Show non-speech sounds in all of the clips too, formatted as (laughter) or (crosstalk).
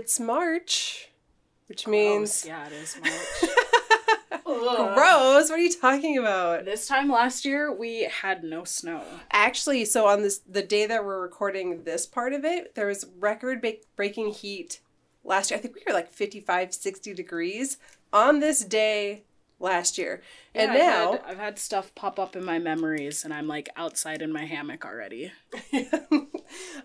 it's March, which oh, means Gross. yeah, it is (laughs) March. gross. What are you talking about? This time last year, we had no snow. Actually, so on this the day that we're recording this part of it, there was record ba- breaking heat last year. I think we were like 55, 60 degrees on this day last year. and now I've had, I've had stuff pop up in my memories, and I'm like outside in my hammock already. (laughs)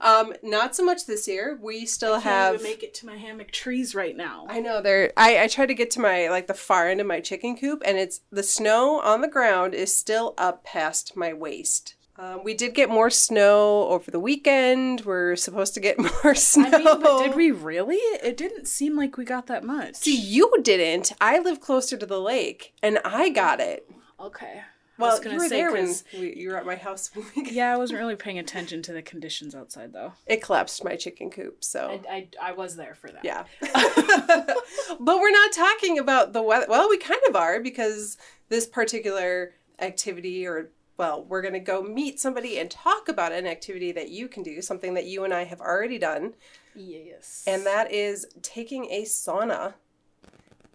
um not so much this year. We still Can't have make it to my hammock trees right now. I know there. I I tried to get to my like the far end of my chicken coop, and it's the snow on the ground is still up past my waist. Um, we did get more snow over the weekend. We're supposed to get (laughs) more snow. I mean, but did we really? It didn't seem like we got that much. See, you didn't. I live closer to the lake, and I got it. okay. Well, you were say, there when we, you were at my house. (laughs) Yeah, I wasn't really paying attention to the conditions outside, though. It collapsed my chicken coop. So I, I, I was there for that. Yeah. (laughs) (laughs) but we're not talking about the weather. Well, we kind of are because this particular activity, or, well, we're going to go meet somebody and talk about an activity that you can do, something that you and I have already done, Yes. and that is taking a sauna.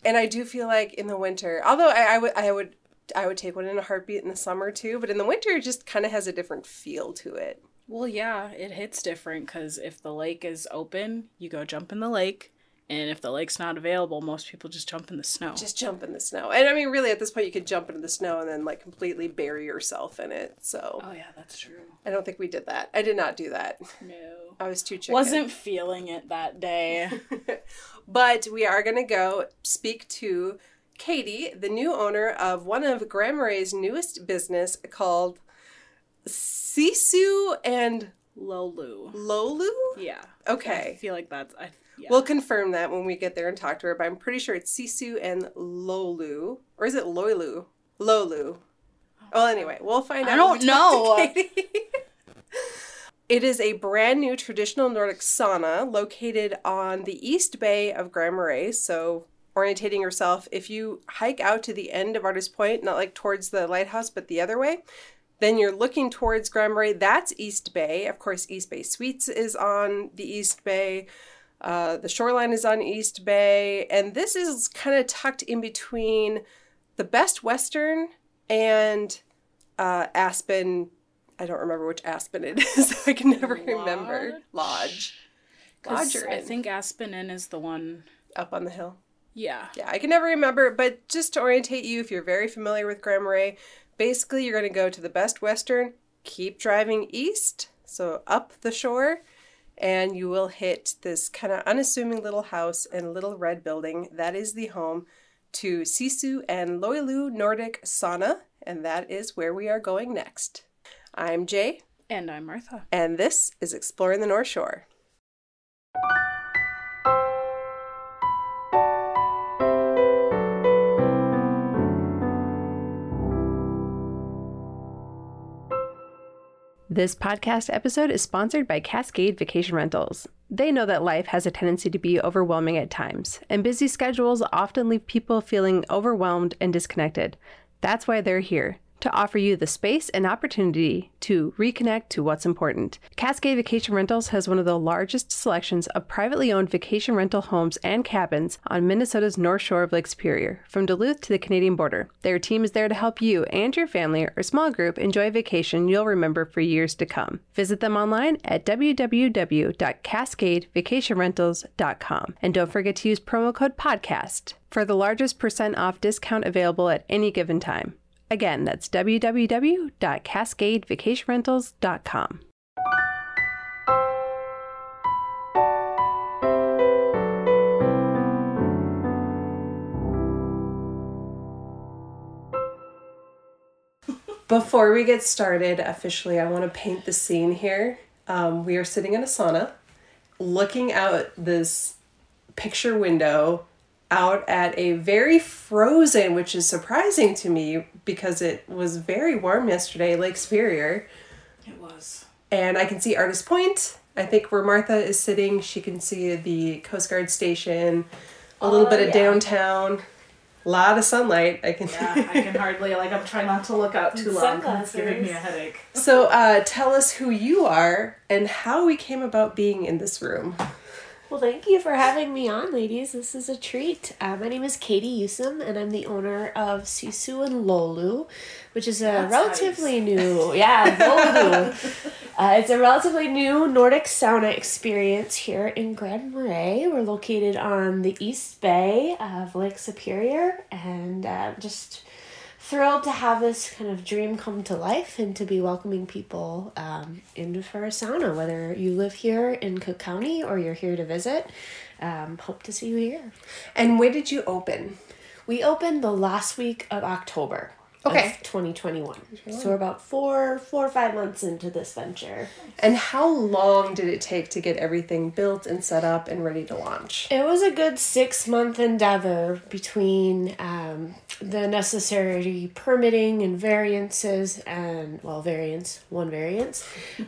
And I do feel like in the winter, although I, I would, I would, I would take one in a heartbeat in the summer too, but in the winter it just kind of has a different feel to it. Well, yeah, it hits different because if the lake is open, you go jump in the lake. And if the lake's not available, most people just jump in the snow. Just jump in the snow. And I mean, really, at this point, you could jump into the snow and then like completely bury yourself in it. So oh, yeah, that's true. I don't think we did that. I did not do that. No. I was too chicken. Wasn't feeling it that day. (laughs) (laughs) but we are going to go speak to Katie, the new owner of one of Grand Marais's newest business called Sisu and Löyly. Löyly. Yeah. Okay. I feel like that's. I, yeah. We'll confirm that when we get there and talk to her, but I'm pretty sure it's Sisu and Löyly. Or is it Löyly? Löyly. Well, anyway, we'll find out. I don't when we talk to know. (laughs) It is a brand new traditional Nordic sauna located on the east bay of Grand Marais. So, orientating yourself, if you hike out to the end of Artist Point, not like towards the lighthouse, but the other way, then you're looking towards Grand Marais. That's East Bay. Of course, East Bay Suites is on the East Bay. Uh, the shoreline is on East Bay, and this is kind of tucked in between the Best Western and uh, Aspen. I don't remember which Aspen it (laughs) is. I can never remember. Lodge. Lodge I think Aspen Inn is the one. up on the hill. Yeah. Yeah, I can never remember, but just to orientate you, if you're very familiar with Grand Marais, basically you're going to go to the Best Western, keep driving east, so up the shore, and you will hit this kind of unassuming little house and little red building. That is the home to Sisu and Löyly Nordic Sauna, and that is where we are going next. I'm Jay, And I'm Martha. and this is Exploring the North Shore. This podcast episode is sponsored by Cascade Vacation Rentals. They know that life has a tendency to be overwhelming at times, and busy schedules often leave people feeling overwhelmed and disconnected. That's why they're here to offer you the space and opportunity to reconnect to what's important. Cascade Vacation Rentals has one of the largest selections of privately owned vacation rental homes and cabins on Minnesota's North Shore of Lake Superior, from Duluth to the Canadian border. Their team is there to help you and your family or small group enjoy a vacation you'll remember for years to come. Visit them online at www.cascadevacationrentals.com and don't forget to use promo code podcast for the largest percent off discount available at any given time. Again, that's www.cascadevacationrentals.com. (laughs) Before we get started officially, I want to paint the scene here. Um, we are sitting in a sauna, looking out this picture window out at a very frozen, which is surprising to me because it was very warm yesterday, Lake Superior. It was. And I can see Artist Point. I think where Martha is sitting, she can see the Coast Guard station, a little Oh, bit of yeah. downtown, a lot of sunlight. I can. Yeah, I can (laughs) hardly like. I'm trying not to look out too long. 'cause It's giving me a headache. so, uh, tell us who you are and how we came about being in this room. Well, thank you for having me on, ladies. This is a treat. Uh, my name is Katie Usum, and I'm the owner of Sisu and Löyly, which is a That's relatively new, yeah, Löyly. (laughs) uh, it's a relatively new Nordic sauna experience here in Grand Marais. We're located on the East Bay of Lake Superior, and uh, just thrilled to have this kind of dream come to life and to be welcoming people um, into for a sauna, whether you live here in Cook County or you're here to visit. Um, hope to see you here. And when did you open? We opened the last week of October. Okay. Of 2021. So we're about four, four or five months into this venture. And how long did it take to get everything built and set up and ready to launch? It was a good six month endeavor between um, the necessary permitting and variances and well variance one variance (laughs) um,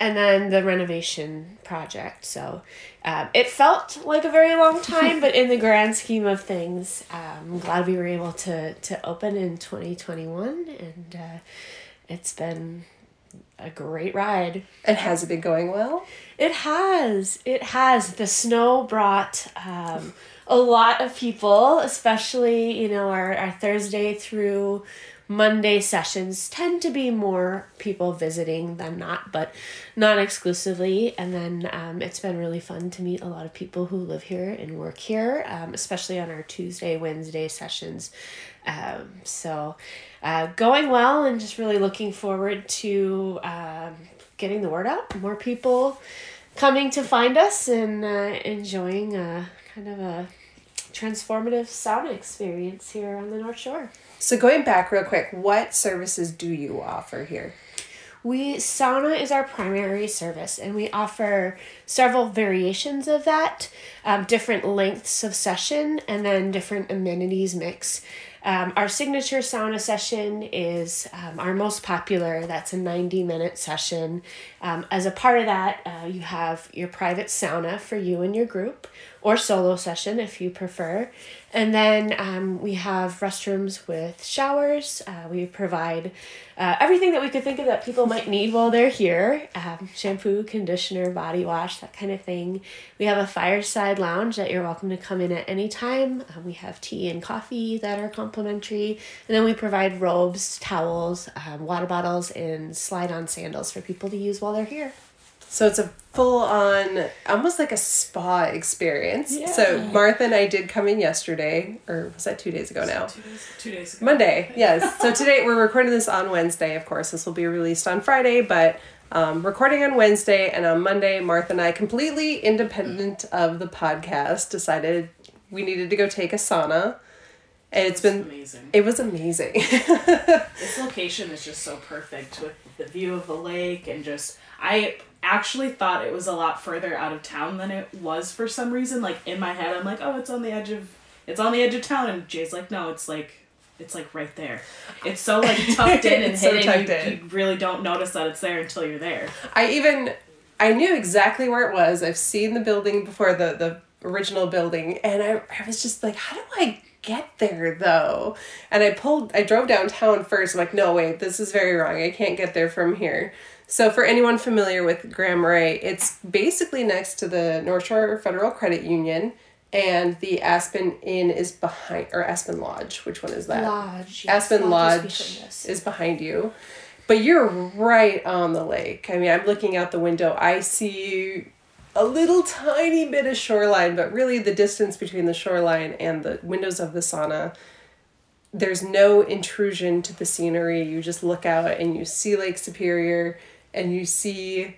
and then the renovation project so um, it felt like a very long time but in the grand scheme of things um, i'm glad we were able to to open in 2021 and uh, it's been a great ride And has it been going well? it has. It has. The snow brought um, a lot of people, especially, you know, our, our Thursday through Monday sessions tend to be more people visiting than not, but not exclusively. And then um, it's been really fun to meet a lot of people who live here and work here, um, especially on our Tuesday, Wednesday sessions. Um, so uh, going well and just really looking forward to um, getting the word out. More people coming to find us and uh, enjoying a kind of a transformative sauna experience here on the North Shore. So going back real quick, what services do you offer here? We sauna is our primary service, and we offer several variations of that, um, different lengths of session, and then different amenities mix. Um, our signature sauna session is um, our most popular. That's a 90 minute session. Um, as a part of that, uh, you have your private sauna for you and your group, or solo session if you prefer. And then um, we have restrooms with showers. Uh, we provide uh, everything that we could think of that people might need while they're here um, shampoo, conditioner, body wash, that kind of thing. We have a fireside lounge that you're welcome to come in at any time. Uh, we have tea and coffee that are complimentary. And then we provide robes, towels, um, water bottles, and slide on sandals for people to use while they're here. So it's a full on, almost like a spa experience. Yeah. So Martha and I did come in yesterday, or was that two days ago now? Two days, two days ago. Monday, yes. So today we're recording this on Wednesday, of course. This will be released on Friday, but um, recording on Wednesday and on Monday, Martha and I, completely independent of the podcast, decided we needed to go take a sauna. And it's been amazing. it was amazing. (laughs) This location is just so perfect with the view of the lake and just I actually thought it was a lot further out of town than it was for some reason. Like in my head I'm like, oh it's on the edge of it's on the edge of town and Jay's like, no, it's like it's like right there. It's so like (laughs) tucked in and so hidden. tucked you, in. you really don't notice that it's there until you're there. I even I knew exactly where it was. I've seen the building before the the original building and I, I was just like, how do I get there though? And I pulled I drove downtown first. I'm like, no wait, this is very wrong. I can't get there from here. So for anyone familiar with Grand Ray, it's basically next to the North Shore Federal Credit Union and the Aspen Inn is behind or Aspen Lodge. Which one is that? Lodge. yes, Aspen Lodge Lodge is is behind you. But you're right on the lake. I mean, I'm looking out the window. I see a little tiny bit of shoreline, but really the distance between the shoreline and the windows of the sauna, there's no intrusion to the scenery. You just look out and you see Lake Superior and you see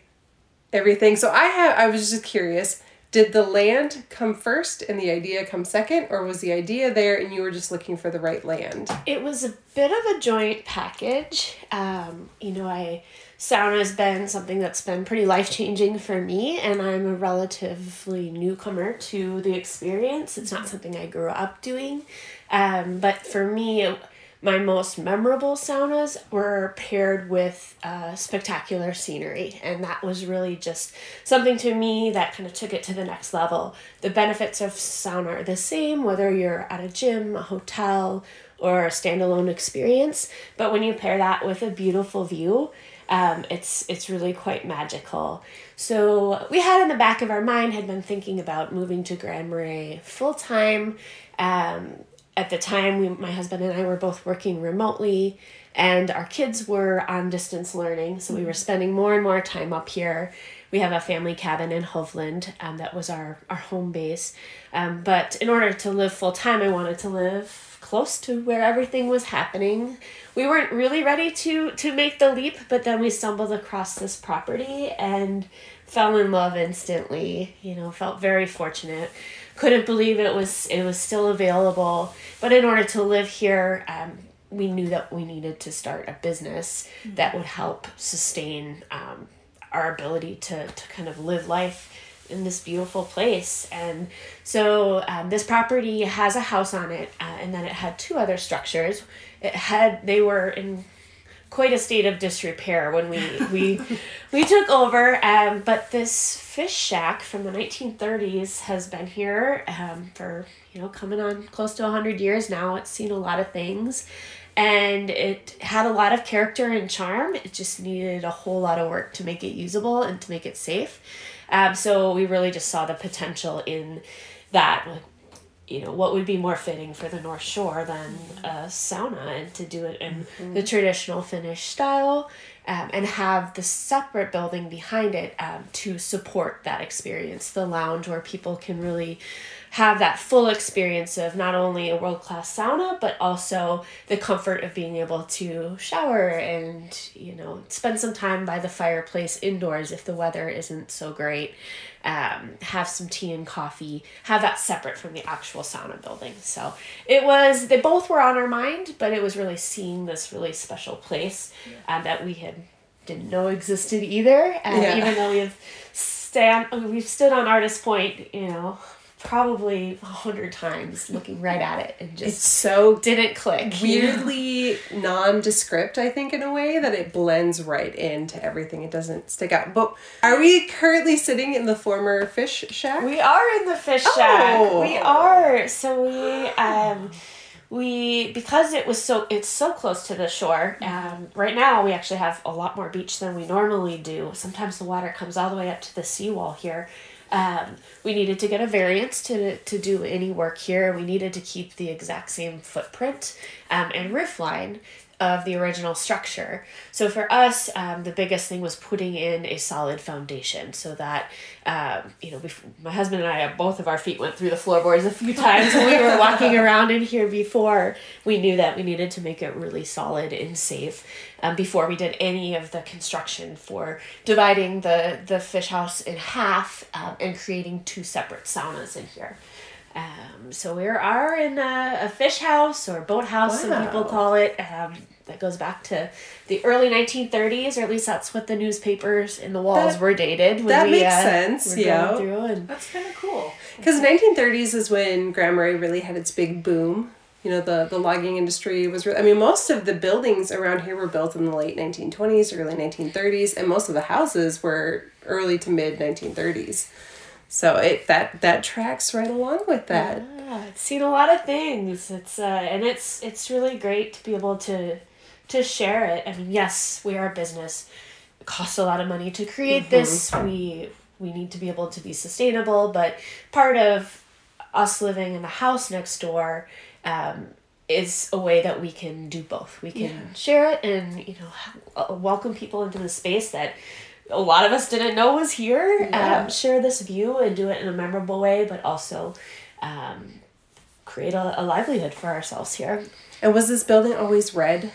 everything. So I have I was just curious, did the land come first and the idea come second or was the idea there and you were just looking for the right land? It was a bit of a joint package. Um, you know, I sauna has been something that's been pretty life changing for me, and I'm a relatively newcomer to the experience. It's not something I grew up doing, um, but for me. My most memorable saunas were paired with uh, spectacular scenery, and that was really just something to me that kind of took it to the next level. The benefits of sauna are the same, whether you're at a gym, a hotel, or a standalone experience. But when you pair that with a beautiful view, Um, it's it's really quite magical. So we had in the back of our mind had been thinking about moving to Grand Marais full time. Um, at the time, we, my husband and I were both working remotely, and our kids were on distance learning. So we were spending more and more time up here. We have a family cabin in Hovland um, that was our, our home base. Um, but in order to live full time, I wanted to live close to where everything was happening. We weren't really ready to to make the leap, but then we stumbled across this property and fell in love instantly. You know, felt very fortunate. Couldn't believe it was it was still available. But in order to live here, um, we knew that we needed to start a business that would help sustain um, our ability to, to kind of live life in this beautiful place. And so um, this property has a house on it, uh, and then it had two other structures. It had they were in quite a state of disrepair when we we (laughs) we took over. Um, but this fish shack from the nineteen thirties has been here um, for you know coming on close to hundred years now. It's seen a lot of things. And it had a lot of character and charm. It just needed a whole lot of work to make it usable and to make it safe. Um, so we really just saw the potential in that. You know, what would be more fitting for the North Shore than a sauna and to do it in the traditional Finnish style um, and have the separate building behind it um, to support that experience. The lounge where people can really have that full experience of not only a world class sauna, but also the comfort of being able to shower and, you know, spend some time by the fireplace indoors if the weather isn't so great. Um, have some tea and coffee, have that separate from the actual sauna building. So it was, they both were on our mind, but it was really seeing this really special place uh, that we had didn't know existed either. Uh, Yeah. Even though we've stand, we've stood on Artist Point, you know, probably a hundred times looking right at it and just It's so didn't click. you (laughs) know? weirdly nondescript, I think, in a way that it blends right into everything. It doesn't stick out. But are we currently sitting in the former fish shack? We are in the fish Oh. shack. We are. So we um we because it was so it's so close to the shore. Um right now we actually have a lot more beach than we normally do. Sometimes the water comes all the way up to the seawall here. Um, we needed to get a variance to, to do any work here. We needed to keep the exact same footprint um, and roof line of the original structure. So for us, um, the biggest thing was putting in a solid foundation so that, um, you know, bef- my husband and I, both of our feet went through the floorboards a few times when we were walking (laughs) around in here before. We knew that we needed to make it really solid and safe um, before we did any of the construction for dividing the, the fish house in half um, and creating two separate saunas in here. Um, so we are in a, a fish house or boat house, some people call it. Um, that goes back to the early 1930s, or at least that's what the newspapers in the walls That- were dated. When that we, makes uh, sense, yeah. Through and That's kind of cool. Because 1930s is when Grand Marais really had its big boom. You know, the, the logging industry was, re- I mean, most of the buildings around here were built in the late 1920s, early 1930s, and most of the houses were early to mid 1930s. So it that that tracks right along with that. Yeah, it's seen a lot of things. It's uh, and it's it's really great to be able to to share it. I mean, yes, we are a business. It costs a lot of money to create this. We we need to be able to be sustainable, but part of us living in the house next door um, is a way that we can do both. We can share it and you know welcome people into the space that a lot of us didn't know was here. Yeah. Um, share this view and do it in a memorable way, but also um, create a, a livelihood for ourselves here. And was this building always red?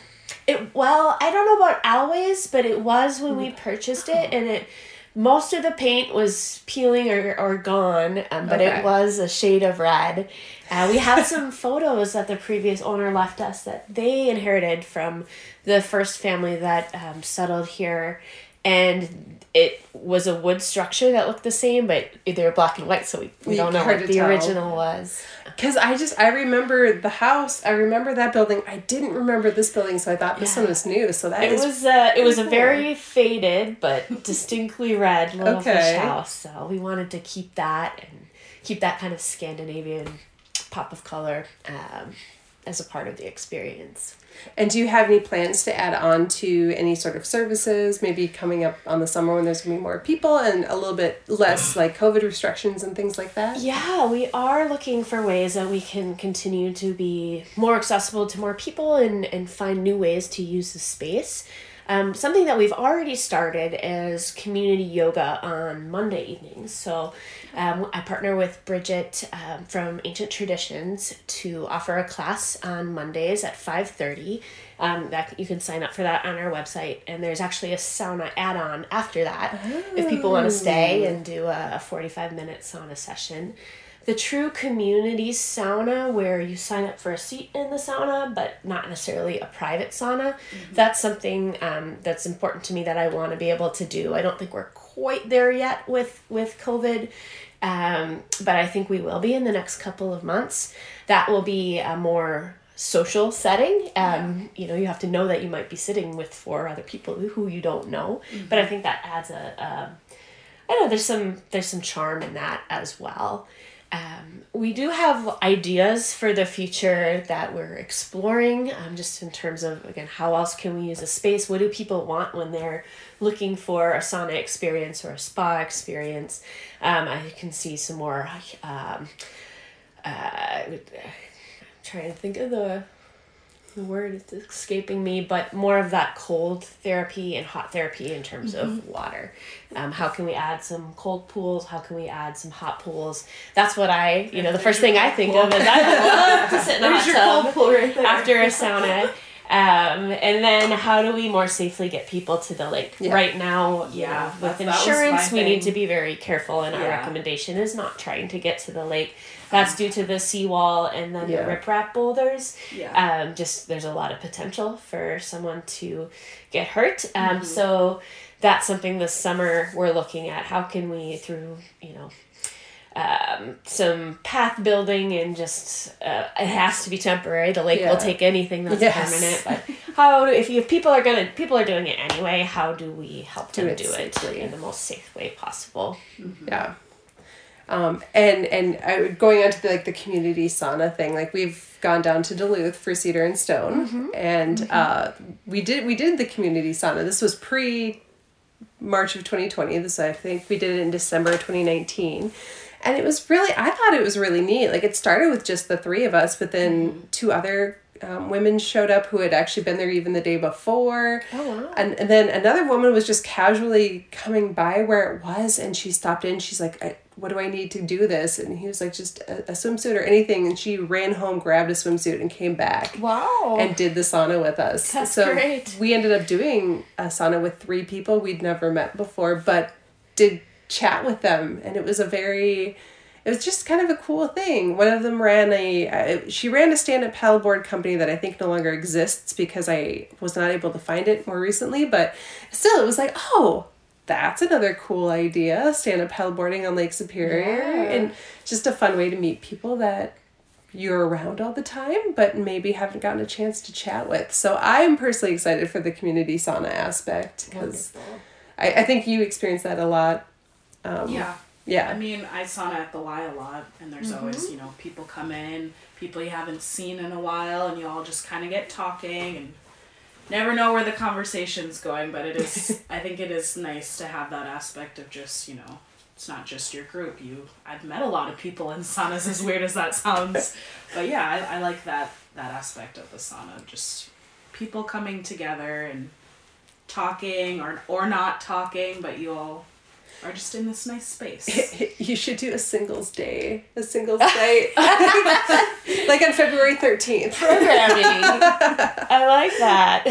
It well, I don't know about always, but it was when we purchased it, and it most of the paint was peeling or, or gone, um, but Okay. it was a shade of red. Uh, we have some (laughs) photos that the previous owner left us that they inherited from the first family that um, settled here, and it was a wood structure that looked the same, but they were black and white, so we, we You- don't know what the tell. original was. Because I just, I remember the house, I remember that building. I didn't remember this building, so I thought this Yeah. one was new. So that It is was uh, it was a very faded but (laughs) distinctly red little Okay. fish house. So we wanted to keep that and keep that kind of Scandinavian pop of color. Um, as a part of the experience. And do you have any plans to add on to any sort of services, maybe coming up on the summer when there's going to be more people and a little bit less (clears throat) like COVID restrictions and things like that? Yeah, we are looking for ways that we can continue to be more accessible to more people and, and find new ways to use the space. Um, something that we've already started is community yoga on Monday evenings. So um, I partner with Bridget um, from Ancient Traditions to offer a class on Mondays at 5.30. Um, that you can sign up for that on our website and there's actually a sauna add-on after that if people want to stay and do a, a 45 minute sauna session the true community sauna where you sign up for a seat in the sauna but not necessarily a private sauna mm-hmm. that's something um, that's important to me that i want to be able to do. I don't think we're quite there yet with with covid um, but i think we will be in the next couple of months. That will be a more social setting. Um, you know you have to know that you might be sitting with four other people who you don't know mm-hmm. but i think that adds a, a I don't know there's some there's some charm in that as well um, we do have ideas for the future that we're exploring, um, just in terms of, again, how else can we use a space? What do people want when they're looking for a sauna experience or a spa experience? Um, I can see some more. Um, uh, I'm trying to think of the the word is escaping me, but more of that cold therapy and hot therapy in terms mm-hmm. of water. Um, how can we add some cold pools? How can we add some hot pools? That's what I, you know, the first thing I think of is I love to (laughs) sit in a hot tub right after a sauna. (laughs) Um, and then how do we more safely get people to the lake? Yeah. Right now, yeah, with insurance, we need to be very careful, and yeah. our recommendation is not trying to get to the lake that's due to the seawall and then yeah. the riprap boulders. Yeah. Um, just there's a lot of potential for someone to get hurt. Um, mm-hmm. So that's something this summer we're looking at. How can we, through, you know, um, some path building and just uh, it has to be temporary. The lake yeah. will take anything that's yes. permanent. But how if you if people are gonna people are doing it anyway, how do we help do them it do safely. it in the most safe way possible? Mm-hmm. Yeah. Um, and and going on to the, like the community sauna thing, like we've gone down to Duluth for Cedar and Stone, mm-hmm. and mm-hmm. Uh, we did we did the community sauna. This was pre March of twenty twenty. This I think we did it in December twenty nineteen, and it was really I thought it was really neat. Like it started with just the three of us, but then mm-hmm. two other um, women showed up who had actually been there even the day before. Oh, wow. And, and then another woman was just casually coming by where it was and she stopped in. She's like, what do I need to do this? And he was like, just a, a, swimsuit or anything. And she ran home, grabbed a swimsuit, and came back. Wow. And did the sauna with us. That's so great. We ended up doing a sauna with three people we'd never met before, but did chat with them. And it was a very, it was just kind of a cool thing. One of them ran a, uh, she ran a stand up paddleboard company that I think no longer exists because I was not able to find it more recently. But still, it was like, oh, that's another cool idea stand up paddleboarding on Lake Superior. Yeah. And just a fun way to meet people that you're around all the time, but maybe haven't gotten a chance to chat with. So I'm personally excited for the community sauna aspect because I, I think you experience that a lot. Um, yeah. Yeah. I mean, I sauna at the Y a lot, and there's mm-hmm. always, you know, people come in, people you haven't seen in a while, and you all just kind of get talking and never know where the conversation's going, but it is (laughs) I think it is nice to have that aspect of just, you know, it's not just your group. You I've met a lot of people in saunas as weird as that sounds. (laughs) But yeah, I, I like that that aspect of the sauna. Just people coming together and talking or or not talking, but you all are just in this nice space. (laughs) you should do a singles day, a singles night, (laughs) like on February thirteenth. Programming. (laughs) I like that.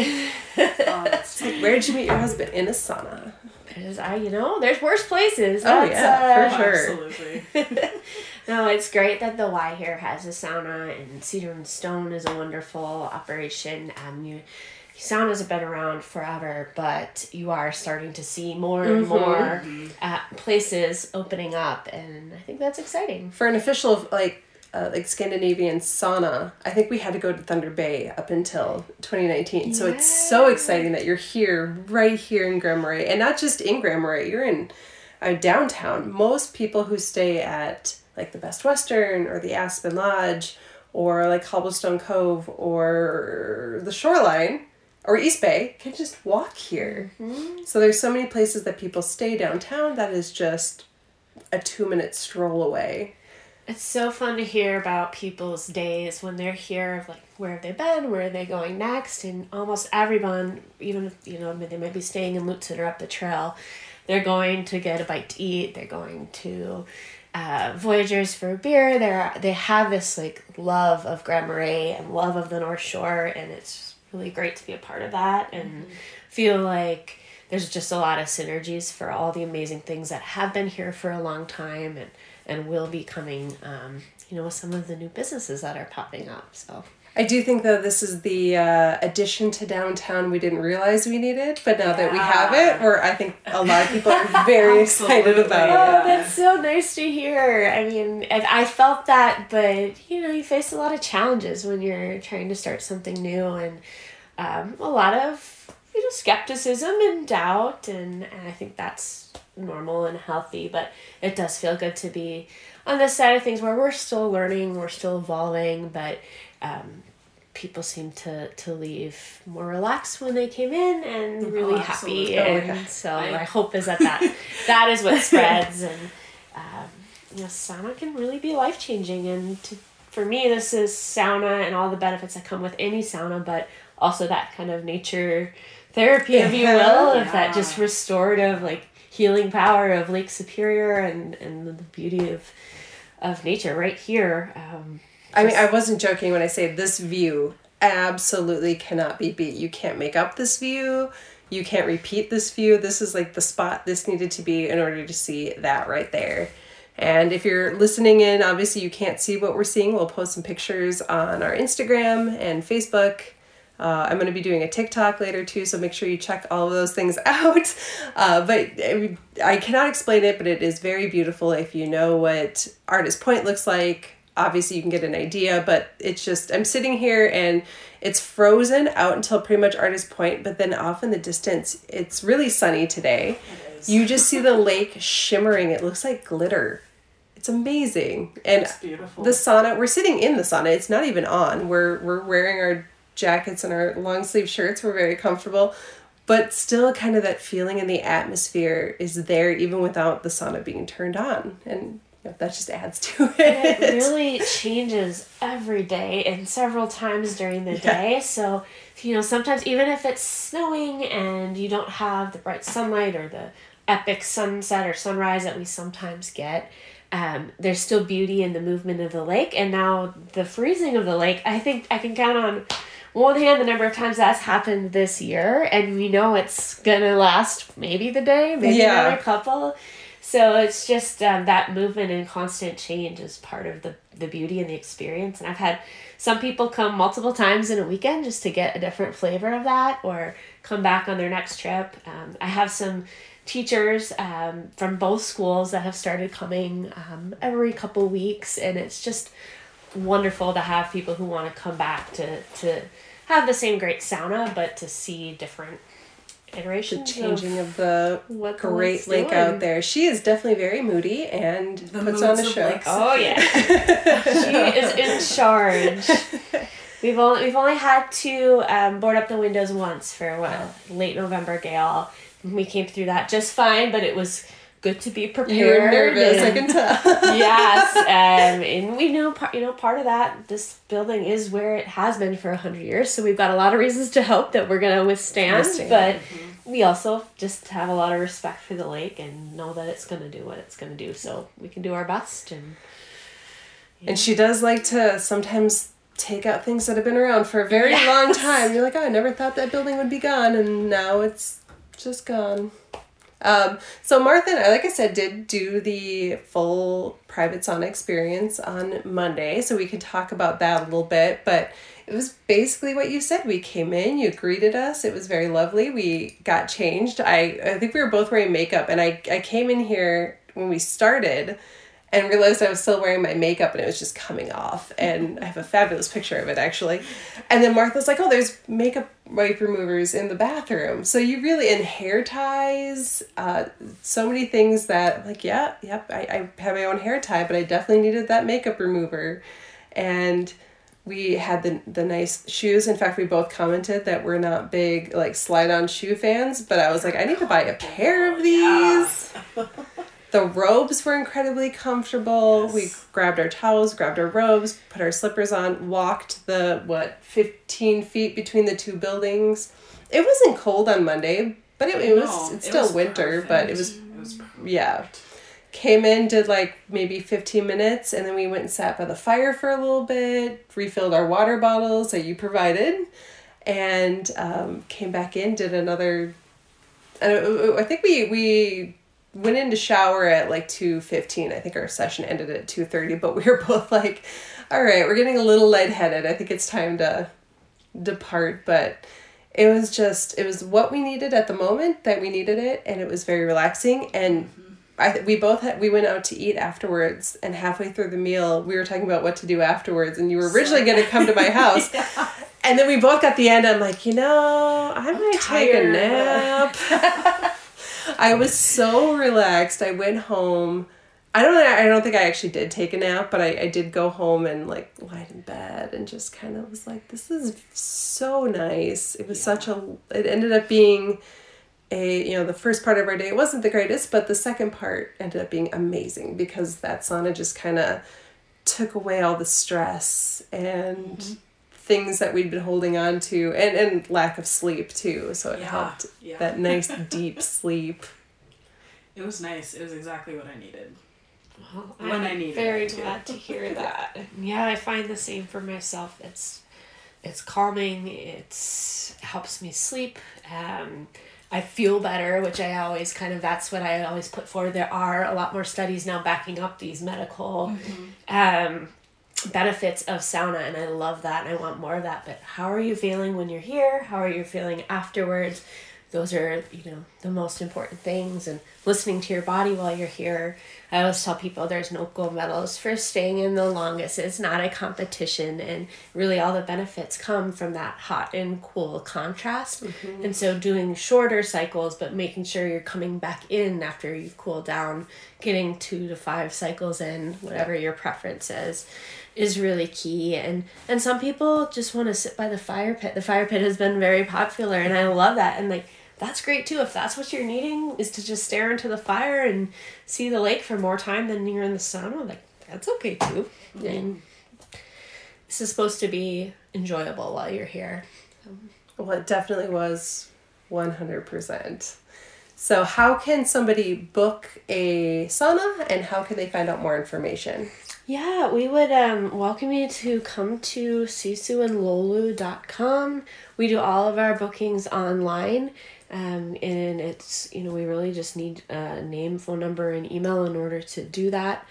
Oh, like, where did you meet your husband? In a sauna. There's, I, you know, there's worse places. Oh That's, yeah, uh, for sure. Absolutely. no, it's great that the Y here has a sauna, and Cedar and Stone is a wonderful operation. Um, you saunas have been around forever, but you are starting to see more and mm-hmm. more uh, places opening up, and I think that's exciting. For an official like uh, like Scandinavian sauna, I think we had to go to Thunder Bay up until 2019. So it's so exciting that you're here, right here in Grand Marais, and not just in Grand Marais. You're in uh, downtown. Most people who stay at like the Best Western or the Aspen Lodge or like Cobblestone Cove or the shoreline or East Bay can just walk here. Mm-hmm. So there's so many places that people stay downtown that is just a two minute stroll away. It's so fun to hear about people's days when they're here of like where have they been, where are they going next, and almost everyone, even if you know they might be staying in Lutzen or up the trail, they're going to get a bite to eat. They're going to uh, Voyageurs for a beer. They're they have this like love of Grand Marais and love of the North Shore, and it's really great to be a part of that and feel like there's just a lot of synergies for all the amazing things that have been here for a long time and and will be coming um, you know with some of the new businesses that are popping up so I do think though this is the uh, addition to downtown we didn't realize we needed, but now that we have it, or I think a lot of people are very (laughs) excited about Oh, it. Oh, that's so nice to hear. I mean, I, I felt that, but you know, you face a lot of challenges when you're trying to start something new, and um, a lot of you know skepticism and doubt, and, and I think that's normal and healthy. But it does feel good to be on this side of things where we're still learning, we're still evolving, but. Um, people seem to to leave more relaxed when they came in and really happy. Absolutely. Oh, and so I- my hope is that that (laughs) that is what (laughs) spreads and um, you know sauna can really be life changing and to, for me this is sauna and all the benefits that come with any sauna but also that kind of nature therapy if you (laughs) will of that just restorative like healing power of lake superior and and the beauty of of nature right here. Um, I mean, I wasn't joking when I say this view absolutely cannot be beat. You can't make up this view. You can't repeat this view. This is like the spot this needed to be in order to see that right there. And if you're listening in, obviously you can't see what we're seeing. We'll post some pictures on our Instagram and Facebook. Uh, I'm going to be doing a TikTok later too, so make sure you check all of those things (laughs) out. Uh, but I, I cannot explain it, but it is very beautiful. If you know what Artist Point looks like, obviously you can get an idea. But it's just I'm sitting here and it's frozen out until pretty much Artist Point, but then off in the distance, it's really sunny today. You just see the lake shimmering. It looks like glitter. It's amazing. And It's beautiful. the sauna we're sitting in the sauna it's not even on we're we're wearing our jackets and our long sleeve shirts we're very comfortable but still kind of that feeling in the atmosphere is there even without the sauna being turned on and that just adds to (laughs) it it really changes every day and several times during the day. So, you know, sometimes even if it's snowing and you don't have the bright sunlight or the epic sunset or sunrise that we sometimes get, um, there's still beauty in the movement of the lake. And now the freezing of the lake, I think I can count on one hand the number of times that's happened this year. And we know it's going to last maybe the day, maybe Yeah. another couple. So it's just um, that movement and constant change is part of the, the beauty and the experience. And I've had some people come multiple times in a weekend just to get a different flavor of that or come back on their next trip. Um, I have some teachers um, from both schools that have started coming um, every couple weeks, and it's just wonderful to have people who want to come back to, to have the same great sauna, but to see different the changing of the what great lake's lake doing. out there she is definitely very moody and The puts on a moods show Lake Oh yeah, she is in (laughs) charge. (laughs) We've only we've only had to um, board up the windows once for a while. late November gale. We came through that just fine, but it was good to be prepared. you're nervous i can tell (laughs) yes, (laughs) um, and we part. You know, part of that. This building is where it has been for a hundred years, so we've got a lot of reasons to hope that we're gonna withstand. Withstand. But we also just have a lot of respect for the lake and know that it's gonna do what it's gonna do. So we can do our best and. And she does like to sometimes take out things that have been around for a very long time. You're like, oh, I never thought that building would be gone, and now it's just gone. Um, so Martha and I, like I said, did do the full private sauna experience on Monday, so we could talk about that a little bit. But it was basically what you said. We came in, you greeted us. It was very lovely. We got changed. I I think we were both wearing makeup, and I I came in here when we started and realized I was still wearing my makeup and it was just coming off. And I have a fabulous picture of it actually. And then Martha's like, oh, there's makeup wipe removers in the bathroom. So you really, and hair ties, uh, so many things that like, yeah, yep, I, I have my own hair tie, but I definitely needed that makeup remover. And we had the the nice shoes. In fact, we both commented that we're not big like slide on shoe fans, but I was like, I need to buy a pair of these. (laughs) the robes were incredibly comfortable. Yes. We grabbed our towels, grabbed our robes, put our slippers on, walked the what fifteen feet between the two buildings. It wasn't cold on Monday, but it, it was No, it's it still was winter, but it was It was yeah. Came in, did like maybe 15 minutes, and then we went and sat by the fire for a little bit, refilled our water bottles that you provided, and um, came back in, did another. I, I think we we went in to shower at like 2.15 i think our session ended at 2.30 but we were (laughs) both like all right we're getting a little lightheaded. I think it's time to depart. But it was just it was what we needed at the moment that we needed it and it was very relaxing. And mm-hmm. I we both had we went out to eat afterwards and halfway through the meal we were talking about what to do afterwards and you were originally going to come to my (laughs) house. And then we both got the end I'm like you know I might take a nap (laughs) I was so relaxed. I went home. I don't I don't think I actually did take a nap, but I, I did go home and like lie in bed and just kind of was like, this is so nice. It was such a it ended up being a you know, the first part of our day wasn't the greatest, but the second part ended up being amazing because that sauna just kinda took away all the stress and mm-hmm. Things that we'd been holding on to and, and lack of sleep too. So it Yeah, helped yeah. that nice (laughs) deep sleep. It was nice. It was exactly what I needed. Well, When I'm I needed very it, too. glad to hear (laughs) that. yeah, I find the same for myself. It's it's calming. It's helps me sleep. Um, I feel better, which I always kind of that's what I always put forward. There are a lot more studies now backing up these medical um, benefits of sauna, and I love that, and I want more of that. But how are you feeling when you're here? How are you feeling afterwards? Those are you know the most important things, and listening to your body while you're here. I always tell people there's no gold medals for staying in the longest. It's not a competition, and really all the benefits come from that hot and cool contrast. Mm-hmm. And so, doing shorter cycles, but making sure you're coming back in after you've cooled down, getting two to five cycles in, whatever your preference is, is really key. And and some people just want to sit by the fire pit. The fire pit has been very popular, and I love that. And like that's great too. If that's what you're needing, is to just stare into the fire and see the lake for more time than you're in the sauna. Like that's okay too. I mean, this is supposed to be enjoyable while you're here. Well, it definitely was 100%. So, how can somebody book a sauna and how can they find out more information? Yeah, we would um, welcome you to come to sisuandlolu.com. We do all of our bookings online. Um, and it's, you know, we really just need a name, phone number, and email in order to do that.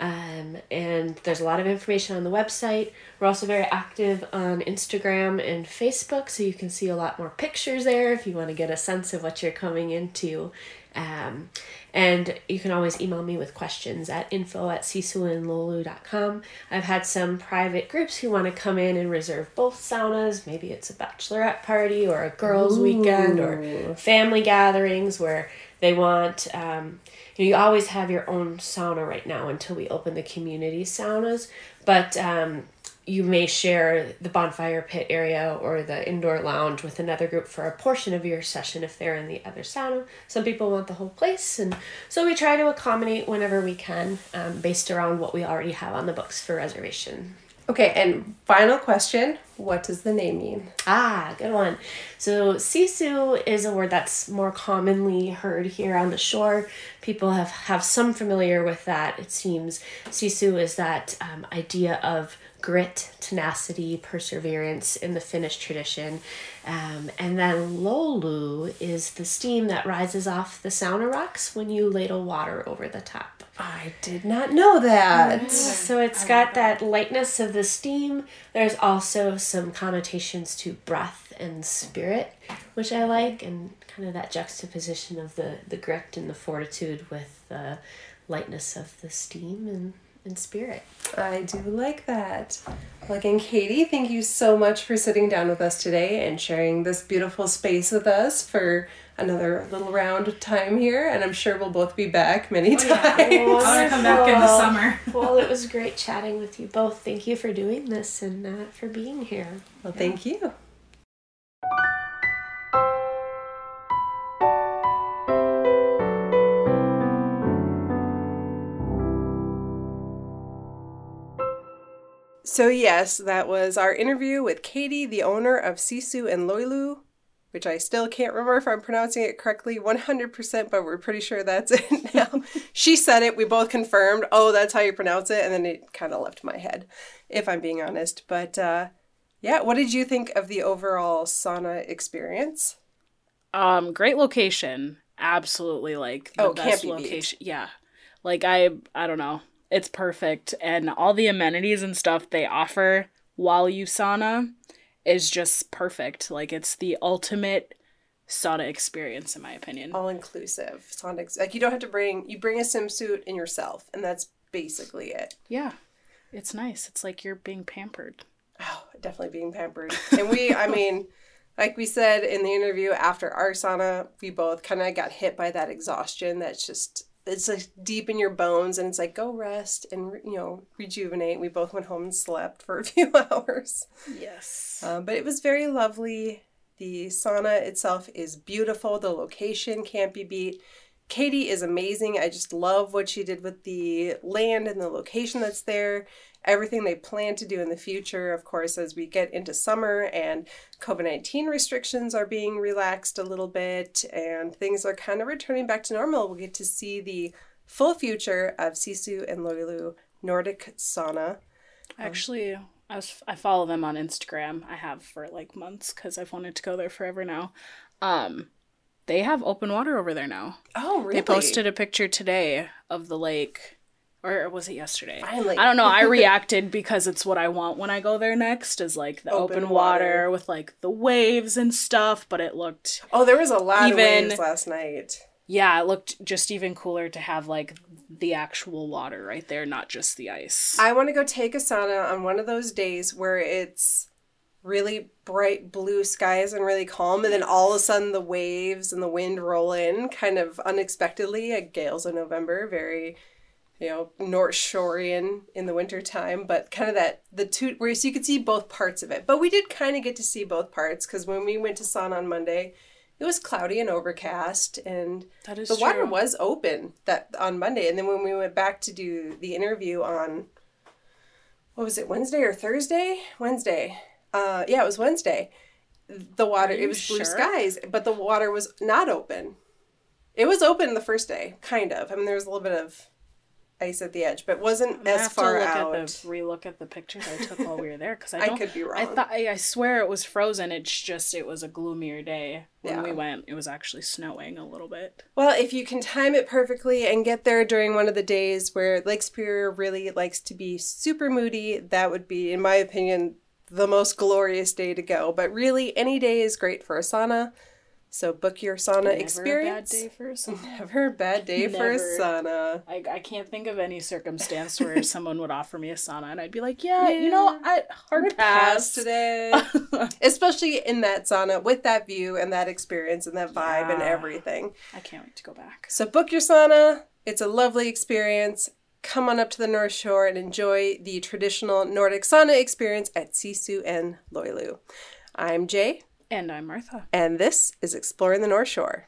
Um, and there's a lot of information on the website. We're also very active on Instagram and Facebook, so you can see a lot more pictures there if you want to get a sense of what you're coming into. Um, and you can always email me with questions at info at sisuandlolu.com. I've had some private groups who want to come in and reserve both saunas. Maybe it's a bachelorette party or a girls' weekend or family gatherings where they want um, you, know, you always have your own sauna right now until we open the community saunas but um, you may share the bonfire pit area or the indoor lounge with another group for a portion of your session if they're in the other sauna some people want the whole place and so we try to accommodate whenever we can um, based around what we already have on the books for reservation Okay, and final question what does the name mean? Ah, good one. So, sisu is a word that's more commonly heard here on the shore. People have, have some familiar with that, it seems. Sisu is that um, idea of grit, tenacity, perseverance in the Finnish tradition. Um, and then löyly is the steam that rises off the sauna rocks when you ladle water over the top. I did not know that. So it's got that lightness of the steam. There's also some connotations to breath and spirit, which I like, and kind of that juxtaposition of the, the grit and the fortitude with the lightness of the steam and, and spirit. I do like that. Well, again, Katie, thank you so much for sitting down with us today and sharing this beautiful space with us for another little round of time here, and I'm sure we'll both be back many times. I want to come back in the summer. (laughs) well, it was great chatting with you both. Thank you for doing this and uh, for being here. Well, thank you. So, yes, that was our interview with Katie, the owner of Sisu and Löyly, which I still can't remember if I'm pronouncing it correctly 100%, but we're pretty sure that's (laughs) it now. she said it, we both confirmed, oh, that's how you pronounce it, and then it kind of left my head, if I'm being honest. But uh, yeah, what did you think of the overall sauna experience? Um, great location. Absolutely like the Oh, best be beat. location. Yeah. Like I I don't know. It's perfect. And all the amenities and stuff they offer while you sauna is just perfect. Like it's the ultimate sauna experience in my opinion. All inclusive sauna. Like you don't have to bring, you bring a swimsuit in yourself, and that's basically it. Yeah. It's nice. It's like you're being pampered. Oh, definitely being pampered. And we, I (laughs) mean, like we said in the interview after our sauna, we both kind of got hit by that exhaustion that's just, it's like deep in your bones and it's like, go rest and, you know, rejuvenate. We both went home and slept for a (laughs) few hours. Yes. Um, but it was very lovely. The sauna itself is beautiful. The location can't be beat. Katie is amazing. I just love what she did with the land and the location that's there. Everything they plan to do in the future, of course, as we get into summer and COVID 19 restrictions are being relaxed a little bit and things are kind of returning back to normal, we'll get to see the full future of Sisu and Löyly Nordic Sauna. Actually, I was I follow them on Instagram. I have for like months cuz I've wanted to go there forever now. Um they have open water over there now. Oh, really? They posted a picture today of the lake, or was it yesterday? Finally. I don't know. I (laughs) reacted because it's what I want when I go there next is like the Open open, water. water. with like the waves and stuff. But it looked, Oh, there was a lot Even- of waves last night. yeah, it looked just even cooler to have like the actual water right there, not just the ice. I want to go take a sauna on one of those days where it's really bright blue skies and really calm, and then all of a sudden the waves and the wind roll in kind of unexpectedly. Like gales in November, very you know North Shorean in the wintertime, but kind of that the two where so you could see both parts of it. But we did kind of get to see both parts because when we went to sauna on Monday. It was cloudy and overcast, and the water was open that on Monday. And then when we went back to do the interview on what was it Wednesday or Thursday? Wednesday. Uh, yeah, it was Wednesday. The water it was blue skies, but the water was not open. It was open the first day, kind of. I mean, there was a little bit of ice at the edge, but wasn't I'm as far to look out. At the, relook at the pictures I took while we were there because I, (laughs) I could be I wrong. thought I, I swear it was frozen. It's just it was a gloomier day when Yeah. we went. It was actually snowing a little bit. Well, if you can time it perfectly and get there during one of the days where Lake Superior really likes to be super moody, that would be, in my opinion, the most glorious day to go. But really, any day is great for a sauna. So book your sauna Never experience. a bad day for a sauna. (laughs) Never a bad day for a sauna. I, I can't think of any circumstance where (laughs) someone would offer me a sauna and I'd be like, yeah, you know, I hard Pass pass. today. (laughs) Especially in that sauna with that view and that experience and that vibe and everything. I can't wait to go back. So book your sauna. It's a lovely experience. Come on up to the North Shore and enjoy the traditional Nordic sauna experience at Sisu and Löyly. I'm Jay, and I'm Martha. And this is Exploring the North Shore.